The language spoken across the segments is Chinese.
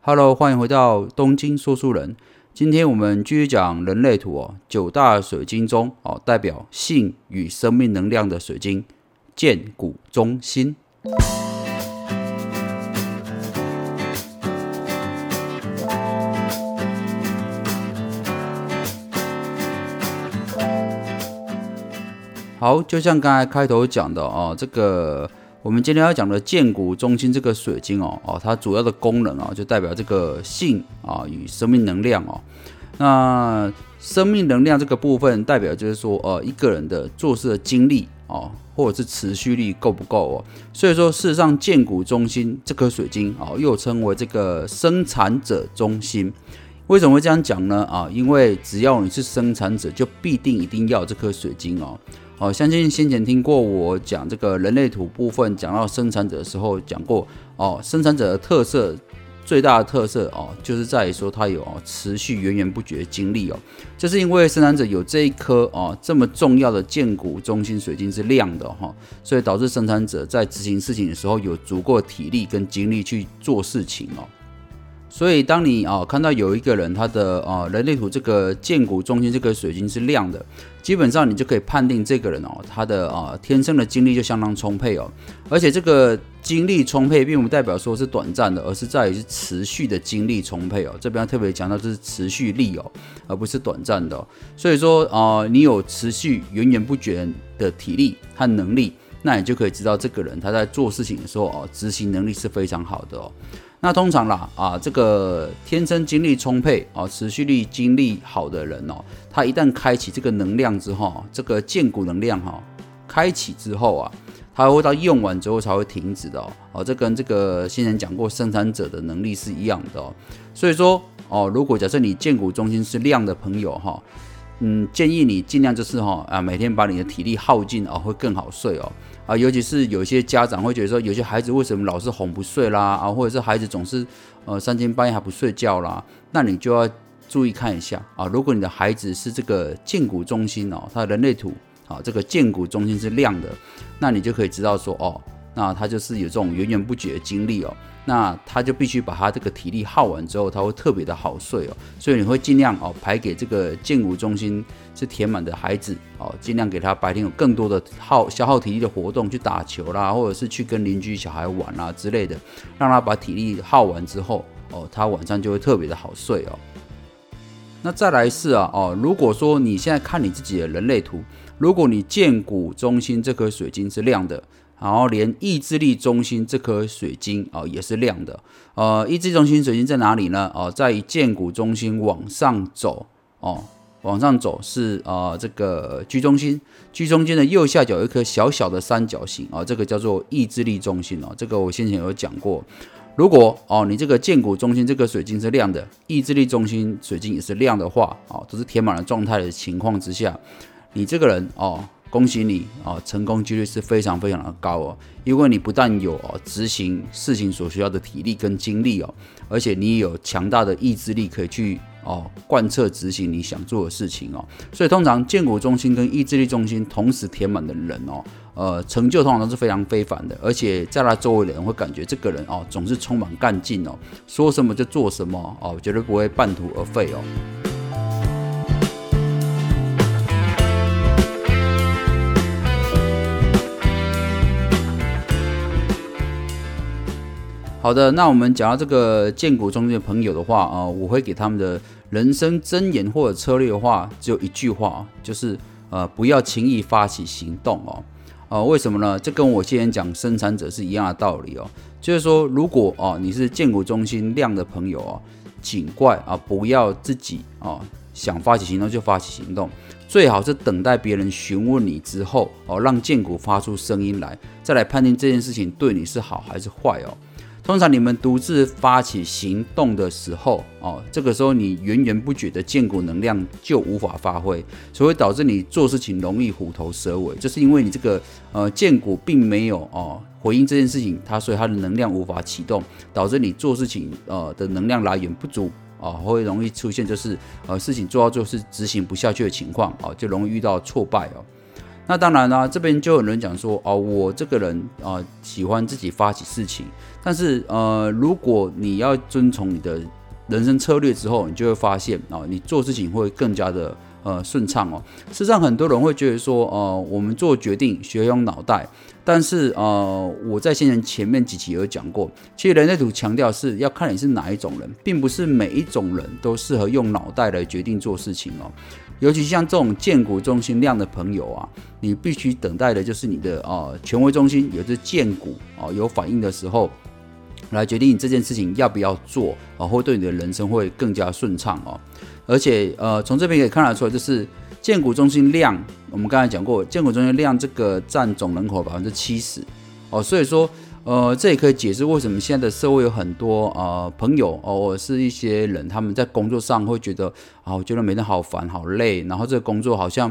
Hello，欢迎回到东京说书人。今天我们继续讲人类图哦，九大水晶中哦，代表性与生命能量的水晶——剑骨中心。好，就像刚才开头讲的哦，这个我们今天要讲的剑骨中心这个水晶哦哦，它主要的功能啊，就代表这个性啊与生命能量哦。那生命能量这个部分，代表就是说呃一个人的做事的精力哦，或者是持续力够不够哦。所以说，事实上剑骨中心这颗水晶哦，又称为这个生产者中心。为什么会这样讲呢？啊，因为只要你是生产者，就必定一定要这颗水晶哦。哦，相信先前听过我讲这个人类图部分，讲到生产者的时候讲过哦，生产者的特色最大的特色哦，就是在于说他有持续源源不绝的精力哦，就是因为生产者有这一颗哦这么重要的剑骨中心水晶是亮的哈，所以导致生产者在执行事情的时候有足够体力跟精力去做事情哦。所以，当你啊看到有一个人他的啊人类图这个剑骨中心这个水晶是亮的，基本上你就可以判定这个人哦，他的啊天生的精力就相当充沛哦。而且这个精力充沛，并不代表说是短暂的，而是在于是持续的精力充沛哦。这边特别强调这是持续力哦，而不是短暂的。所以说啊，你有持续源源不绝的体力和能力，那你就可以知道这个人他在做事情的时候哦，执行能力是非常好的哦。那通常啦，啊，这个天生精力充沛啊，持续力精力好的人哦，他一旦开启这个能量之后，这个建骨能量哈，开启之后啊，他会到用完之后才会停止的哦。哦，这跟这个先前讲过生产者的能力是一样的哦。所以说哦，如果假设你建骨中心是亮的朋友哈，嗯，建议你尽量就是哈啊，每天把你的体力耗尽哦，会更好睡哦。啊，尤其是有些家长会觉得说，有些孩子为什么老是哄不睡啦？啊，或者是孩子总是呃三更半夜还不睡觉啦？那你就要注意看一下啊。如果你的孩子是这个胫骨中心哦，他的人类图啊，这个胫骨中心是亮的，那你就可以知道说哦，那他就是有这种源源不绝的精力哦。那他就必须把他这个体力耗完之后，他会特别的好睡哦。所以你会尽量哦排给这个剑骨中心是填满的孩子哦，尽量给他白天有更多的耗消耗体力的活动，去打球啦，或者是去跟邻居小孩玩啦之类的，让他把体力耗完之后哦，他晚上就会特别的好睡哦。那再来是啊哦，如果说你现在看你自己的人类图，如果你剑骨中心这颗水晶是亮的。然后连意志力中心这颗水晶啊也是亮的，呃，意志力中心水晶在哪里呢？哦，在剑骨中心往上走哦，往上走是啊这个居中心，居中间的右下角有一颗小小的三角形啊，这个叫做意志力中心哦，这个我先前有讲过。如果哦你这个剑骨中心这个水晶是亮的，意志力中心水晶也是亮的话，哦都是填满了状态的情况之下，你这个人哦。恭喜你啊，成功几率是非常非常的高哦，因为你不但有哦执行事情所需要的体力跟精力哦，而且你有强大的意志力可以去哦贯彻执行你想做的事情哦，所以通常建国中心跟意志力中心同时填满的人哦，呃，成就通常都是非常非凡的，而且在他周围的人会感觉这个人哦总是充满干劲哦，说什么就做什么哦，绝对不会半途而废哦。好的，那我们讲到这个建股中间的朋友的话啊，我会给他们的人生箴言或者策略的话，只有一句话，就是呃，不要轻易发起行动哦。呃，为什么呢？这跟我之前讲生产者是一样的道理哦。就是说，如果哦你是建股中心量的朋友哦，请怪啊，不要自己哦想发起行动就发起行动，最好是等待别人询问你之后哦，让建股发出声音来，再来判定这件事情对你是好还是坏哦。通常你们独自发起行动的时候，哦，这个时候你源源不绝的建股能量就无法发挥，所以导致你做事情容易虎头蛇尾，就是因为你这个呃建股并没有哦回应这件事情，它所以它的能量无法启动，导致你做事情呃的能量来源不足啊，会容易出现就是呃事情做到最后是执行不下去的情况啊，就容易遇到挫败哦。那当然啦，这边就有人讲说，哦，我这个人啊喜欢自己发起事情，但是呃，如果你要遵从你的人生策略之后，你就会发现啊，你做事情会更加的呃顺畅哦。事实上，很多人会觉得说，呃，我们做决定需要用脑袋，但是呃，我在先前前面几期有讲过，其实人类图强调是要看你是哪一种人，并不是每一种人都适合用脑袋来决定做事情哦。尤其像这种建股中心量的朋友啊，你必须等待的就是你的啊权威中心有这建股啊有反应的时候，来决定你这件事情要不要做啊，会对你的人生会更加顺畅哦。而且呃，从这边可以看得出来，就是建股中心量，我们刚才讲过，建股中心量这个占总人口百分之七十哦，所以说。呃，这也可以解释为什么现在的社会有很多呃朋友哦，或是一些人，他们在工作上会觉得啊，我觉得每天好烦好累，然后这个工作好像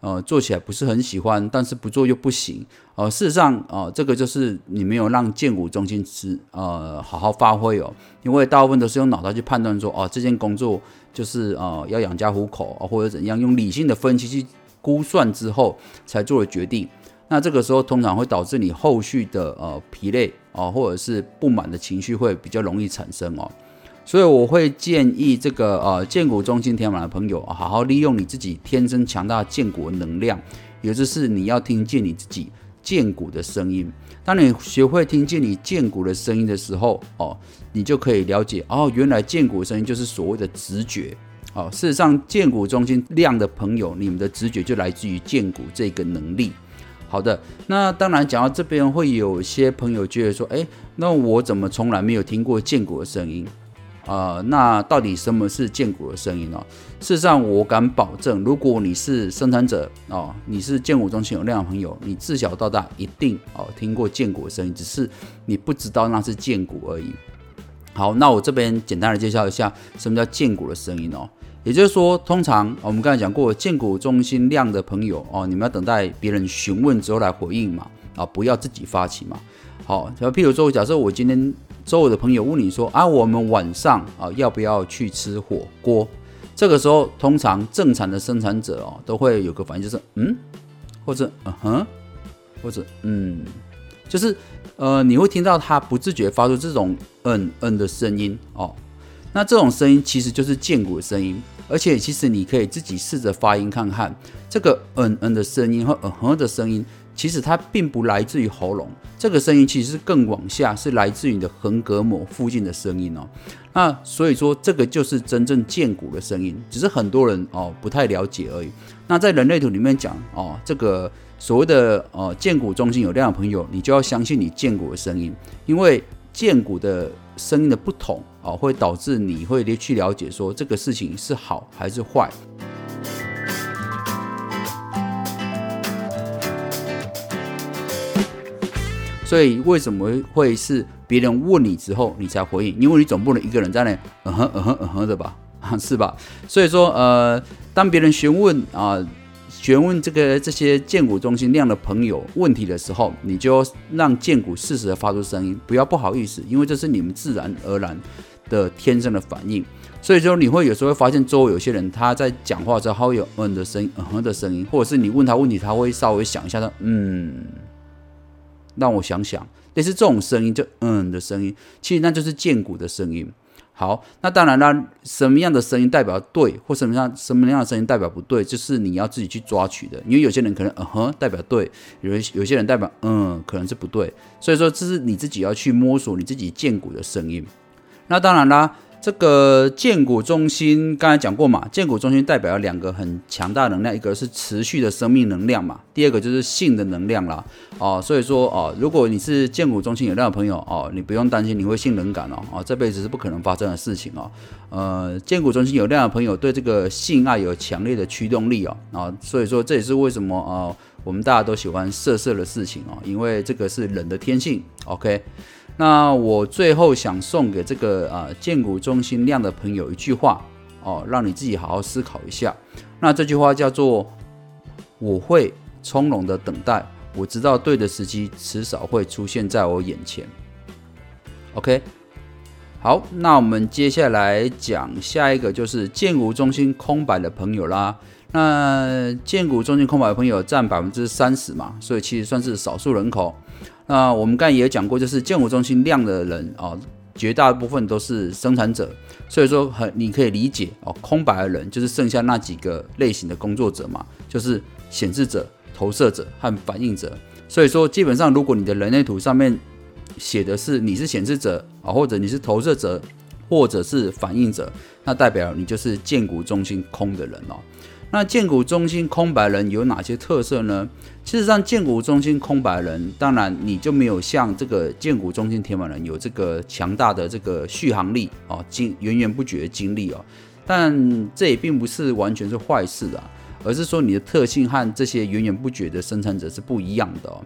呃做起来不是很喜欢，但是不做又不行。呃，事实上啊，这个就是你没有让建股中心是呃好好发挥哦，因为大部分都是用脑袋去判断说哦，这件工作就是呃要养家糊口啊，或者怎样，用理性的分析去估算之后才做了决定。那这个时候通常会导致你后续的呃疲累啊，或者是不满的情绪会比较容易产生哦，所以我会建议这个呃建股中心填满的朋友，好好利用你自己天生强大建股能量，也就是你要听见你自己建股的声音。当你学会听见你建股的声音的时候哦，你就可以了解哦，原来建股声音就是所谓的直觉哦。事实上，建股中心亮的朋友，你们的直觉就来自于建股这个能力。好的，那当然讲到这边，会有些朋友觉得说，哎，那我怎么从来没有听过剑骨的声音？啊，那到底什么是剑骨的声音呢？事实上，我敢保证，如果你是生产者哦，你是剑骨中心有量的朋友，你自小到大一定哦听过剑骨的声音，只是你不知道那是剑骨而已。好，那我这边简单的介绍一下什么叫剑骨的声音哦。也就是说，通常我们刚才讲过，建股中心量的朋友哦，你们要等待别人询问之后来回应嘛，啊，不要自己发起嘛。好，就譬如说，假设我今天周围的朋友问你说啊，我们晚上啊要不要去吃火锅？这个时候，通常正常的生产者哦，都会有个反应，就是嗯，或者嗯哼，或者嗯，就是呃，你会听到他不自觉发出这种嗯嗯的声音哦。那这种声音其实就是剑骨的声音。而且其实你可以自己试着发音看看，这个嗯嗯的声音和嗯哼的声音，其实它并不来自于喉咙，这个声音其实是更往下，是来自于你的横膈膜附近的声音哦。那所以说这个就是真正剑骨的声音，只是很多人哦不太了解而已。那在人类图里面讲哦，这个所谓的呃剑骨中心有量的朋友，你就要相信你剑骨的声音，因为剑骨的声音的不同。啊，会导致你会去了解说这个事情是好还是坏。所以为什么会是别人问你之后你才回应？因为你总不能一个人在那嗯哼嗯哼嗯哼的吧，是吧？所以说呃，当别人询问啊。询问这个这些建股中心那样的朋友问题的时候，你就让建股适时的发出声音，不要不好意思，因为这是你们自然而然的天生的反应。所以说你会有时候会发现周围有些人他在讲话之后，他会有嗯的声音、嗯哼的声音，或者是你问他问题，他会稍微想一下，他嗯，让我想想，类似这种声音就嗯的声音，其实那就是建股的声音。好，那当然啦，什么样的声音代表对，或什么样什么样的声音代表不对，就是你要自己去抓取的。因为有些人可能嗯哼代表对，有有些人代表嗯可能是不对，所以说这是你自己要去摸索你自己建骨的声音。那当然啦。这个建骨中心刚才讲过嘛，建骨中心代表了两个很强大能量，一个是持续的生命能量嘛，第二个就是性的能量啦。哦，所以说哦，如果你是建骨中心有量的朋友哦，你不用担心你会性冷感哦，哦，这辈子是不可能发生的事情哦。呃，建骨中心有量的朋友对这个性爱有强烈的驱动力哦，啊，所以说这也是为什么啊，我们大家都喜欢色色的事情哦，因为这个是人的天性。OK。那我最后想送给这个啊建股中心量的朋友一句话哦，让你自己好好思考一下。那这句话叫做：我会从容的等待，我知道对的时机迟早会出现在我眼前。OK，好，那我们接下来讲下一个，就是建股中心空白的朋友啦。那建股中心空白的朋友占百分之三十嘛，所以其实算是少数人口。那我们刚才也讲过，就是建股中心量的人啊，绝大部分都是生产者，所以说很你可以理解哦，空白的人就是剩下那几个类型的工作者嘛，就是显示者、投射者和反应者。所以说基本上，如果你的人类图上面写的是你是显示者啊，或者你是投射者，或者是反应者，那代表你就是建股中心空的人哦。那建股中心空白人有哪些特色呢？事实上，建股中心空白人，当然你就没有像这个建股中心填满人有这个强大的这个续航力哦，经源源不绝的精力哦。但这也并不是完全是坏事啊，而是说你的特性和这些源源不绝的生产者是不一样的哦。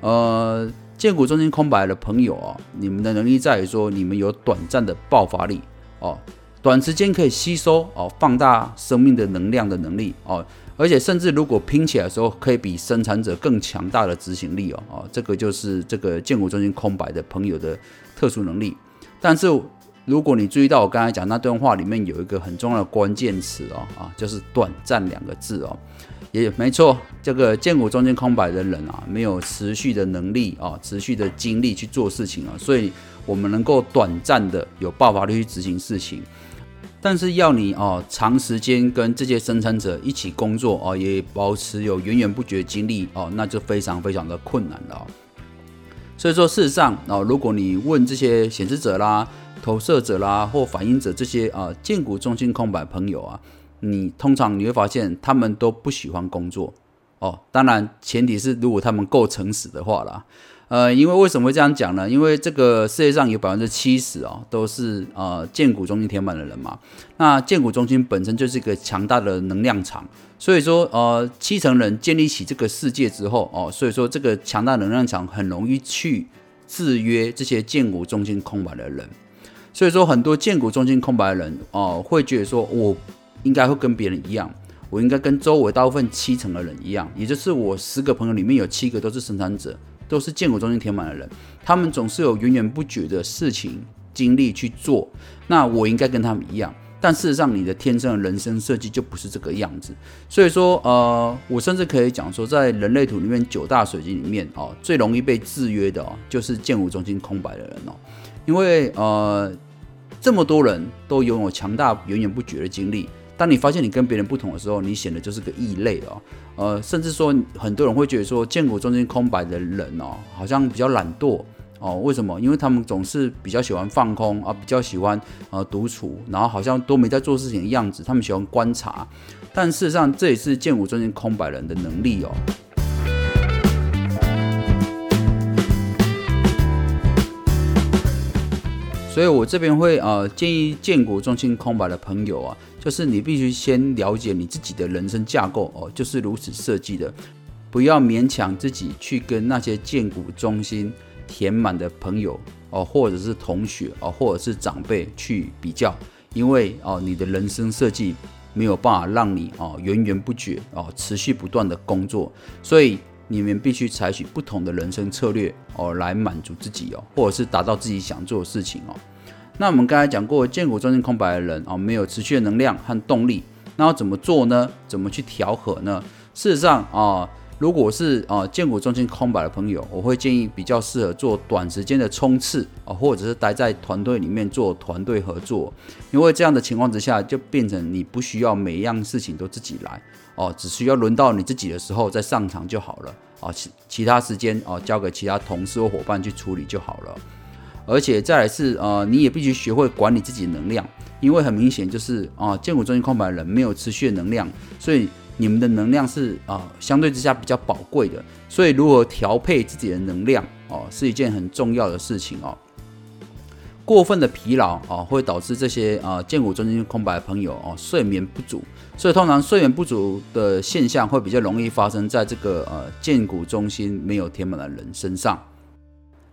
呃，建股中心空白的朋友哦，你们的能力在于说你们有短暂的爆发力哦。短时间可以吸收哦，放大生命的能量的能力哦，而且甚至如果拼起来的时候，可以比生产者更强大的执行力哦哦，这个就是这个建股中心空白的朋友的特殊能力。但是如果你注意到我刚才讲那段话里面有一个很重要的关键词哦啊，就是短暂两个字哦，也没错，这个建股中间空白的人啊，没有持续的能力啊，持续的精力去做事情啊，所以我们能够短暂的有爆发力去执行事情。但是要你哦，长时间跟这些生产者一起工作哦，也保持有源源不绝精力哦，那就非常非常的困难了。所以说，事实上哦，如果你问这些显示者啦、投射者啦或反应者这些啊，建股中心空白朋友啊，你通常你会发现他们都不喜欢工作哦。当然，前提是如果他们够诚实的话啦。呃，因为为什么会这样讲呢？因为这个世界上有百分之七十哦，都是呃建股中心填满的人嘛。那建股中心本身就是一个强大的能量场，所以说呃七成人建立起这个世界之后哦，所以说这个强大能量场很容易去制约这些建股中心空白的人。所以说很多建股中心空白的人哦，会觉得说我应该会跟别人一样，我应该跟周围大部分七成的人一样，也就是我十个朋友里面有七个都是生产者。都是建股中心填满的人，他们总是有源源不绝的事情精力去做。那我应该跟他们一样，但事实上你的天生的人生设计就不是这个样子。所以说，呃，我甚至可以讲说，在人类图里面九大水晶里面哦，最容易被制约的哦，就是建股中心空白的人哦，因为呃，这么多人都拥有强大源源不绝的精力。当你发现你跟别人不同的时候，你显得就是个异类哦。呃，甚至说很多人会觉得说，建国中间空白的人哦，好像比较懒惰哦。为什么？因为他们总是比较喜欢放空啊，比较喜欢呃独处，然后好像都没在做事情的样子。他们喜欢观察，但事实上这也是建国中间空白人的能力哦。所以我这边会呃建议建股中心空白的朋友啊。就是你必须先了解你自己的人生架构哦，就是如此设计的，不要勉强自己去跟那些建股中心填满的朋友哦，或者是同学哦，或者是长辈去比较，因为哦，你的人生设计没有办法让你哦源源不绝哦持续不断的工作，所以你们必须采取不同的人生策略哦来满足自己哦，或者是达到自己想做的事情哦。那我们刚才讲过，建股中心空白的人啊，没有持续的能量和动力，那要怎么做呢？怎么去调和呢？事实上啊，如果是啊建股中心空白的朋友，我会建议比较适合做短时间的冲刺啊，或者是待在团队里面做团队合作，因为这样的情况之下，就变成你不需要每一样事情都自己来哦，只需要轮到你自己的时候再上场就好了啊，其其他时间哦交给其他同事或伙伴去处理就好了。而且再来是呃，你也必须学会管理自己的能量，因为很明显就是啊，建股中心空白的人没有持续的能量，所以你们的能量是啊，相对之下比较宝贵的。所以如何调配自己的能量哦，是一件很重要的事情哦。过分的疲劳啊，会导致这些啊，建股中心空白的朋友哦，睡眠不足。所以通常睡眠不足的现象会比较容易发生在这个呃，建股中心没有填满的人身上。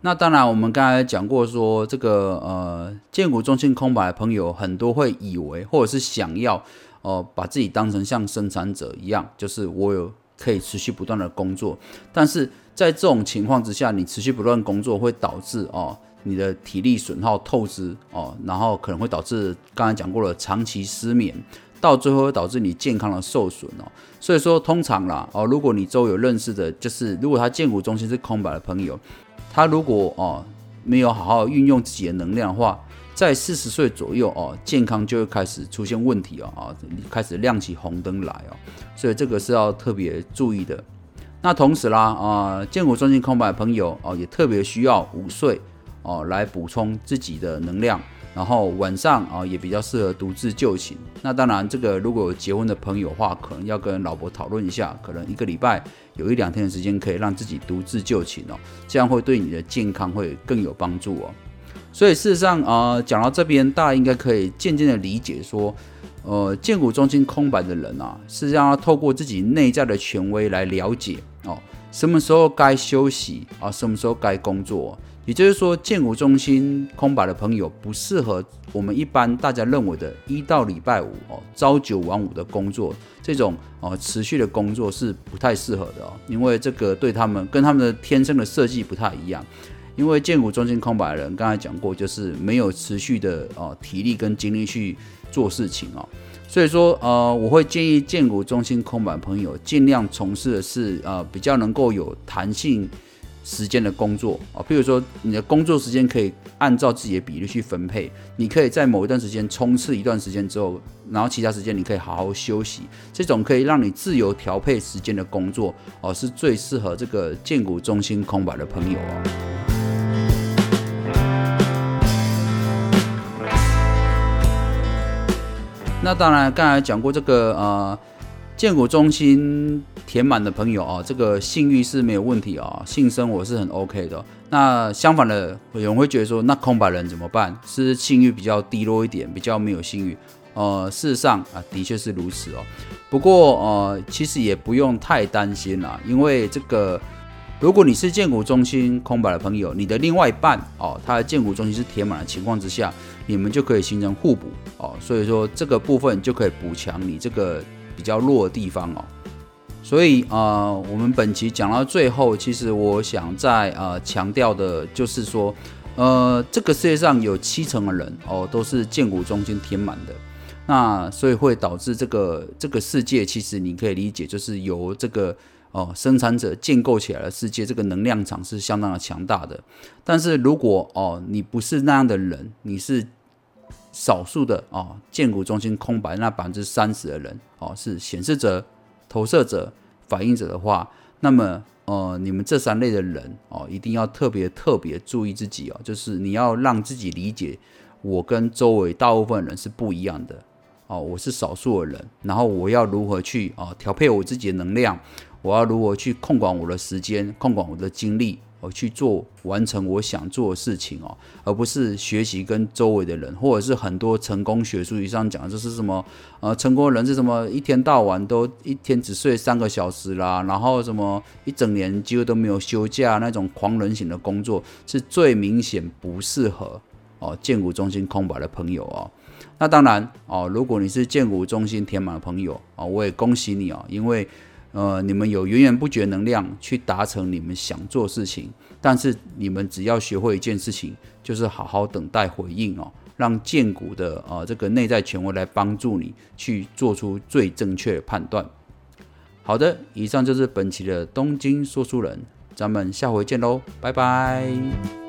那当然，我们刚才讲过，说这个呃，建股中心空白的朋友很多会以为，或者是想要，呃，把自己当成像生产者一样，就是我有可以持续不断的工作。但是在这种情况之下，你持续不断工作会导致哦，你的体力损耗透支哦，然后可能会导致刚才讲过了长期失眠，到最后会导致你健康的受损哦。所以说，通常啦哦，如果你周有认识的，就是如果他建股中心是空白的朋友，他如果哦没有好好运用自己的能量的话，在四十岁左右哦，健康就会开始出现问题哦啊，开始亮起红灯来哦。所以这个是要特别注意的。那同时啦啊，建股中心空白的朋友哦，也特别需要午睡哦，来补充自己的能量。然后晚上啊，也比较适合独自就寝。那当然，这个如果有结婚的朋友的话，可能要跟老婆讨论一下，可能一个礼拜有一两天的时间可以让自己独自就寝哦，这样会对你的健康会更有帮助哦。所以事实上啊，讲到这边，大家应该可以渐渐的理解说，呃，建股中心空白的人啊，是要透过自己内在的权威来了解哦，什么时候该休息啊，什么时候该工作。也就是说，建股中心空白的朋友不适合我们一般大家认为的一到礼拜五哦，朝九晚五的工作，这种哦持续的工作是不太适合的哦，因为这个对他们跟他们的天生的设计不太一样。因为建股中心空白的人，刚才讲过，就是没有持续的哦体力跟精力去做事情哦，所以说呃，我会建议建股中心空白朋友尽量从事的是呃比较能够有弹性。时间的工作啊，譬如说你的工作时间可以按照自己的比例去分配，你可以在某一段时间冲刺一段时间之后，然后其他时间你可以好好休息，这种可以让你自由调配时间的工作哦，是最适合这个建股中心空白的朋友哦。那当然，刚才讲过这个呃。建股中心填满的朋友啊，这个性欲是没有问题啊，性生活是很 OK 的。那相反的，有人会觉得说，那空白人怎么办？是性欲比较低落一点，比较没有性欲。呃，事实上啊，的确是如此哦。不过呃，其实也不用太担心啦，因为这个，如果你是建股中心空白的朋友，你的另外一半哦，他的建股中心是填满的情况之下，你们就可以形成互补哦。所以说这个部分就可以补强你这个。比较弱的地方哦，所以啊，我们本期讲到最后，其实我想再呃强调的就是说，呃，这个世界上有七成的人哦都是建股中心填满的，那所以会导致这个这个世界，其实你可以理解，就是由这个哦生产者建构起来的世界，这个能量场是相当的强大的。但是如果哦你不是那样的人，你是。少数的哦，建股中心空白那百分之三十的人哦，是显示者、投射者、反应者的话，那么呃，你们这三类的人哦，一定要特别特别注意自己哦，就是你要让自己理解，我跟周围大部分人是不一样的哦，我是少数的人，然后我要如何去啊调配我自己的能量，我要如何去控管我的时间，控管我的精力。我去做完成我想做的事情哦，而不是学习跟周围的人，或者是很多成功学术以上讲的就是什么呃，成功人是什么一天到晚都一天只睡三个小时啦，然后什么一整年几乎都没有休假那种狂人型的工作，是最明显不适合哦建股中心空白的朋友哦。那当然哦，如果你是建股中心填满的朋友哦，我也恭喜你哦，因为。呃，你们有源源不绝能量去达成你们想做事情，但是你们只要学会一件事情，就是好好等待回应哦，让建股的呃这个内在权威来帮助你去做出最正确的判断。好的，以上就是本期的东京说书人，咱们下回见喽，拜拜。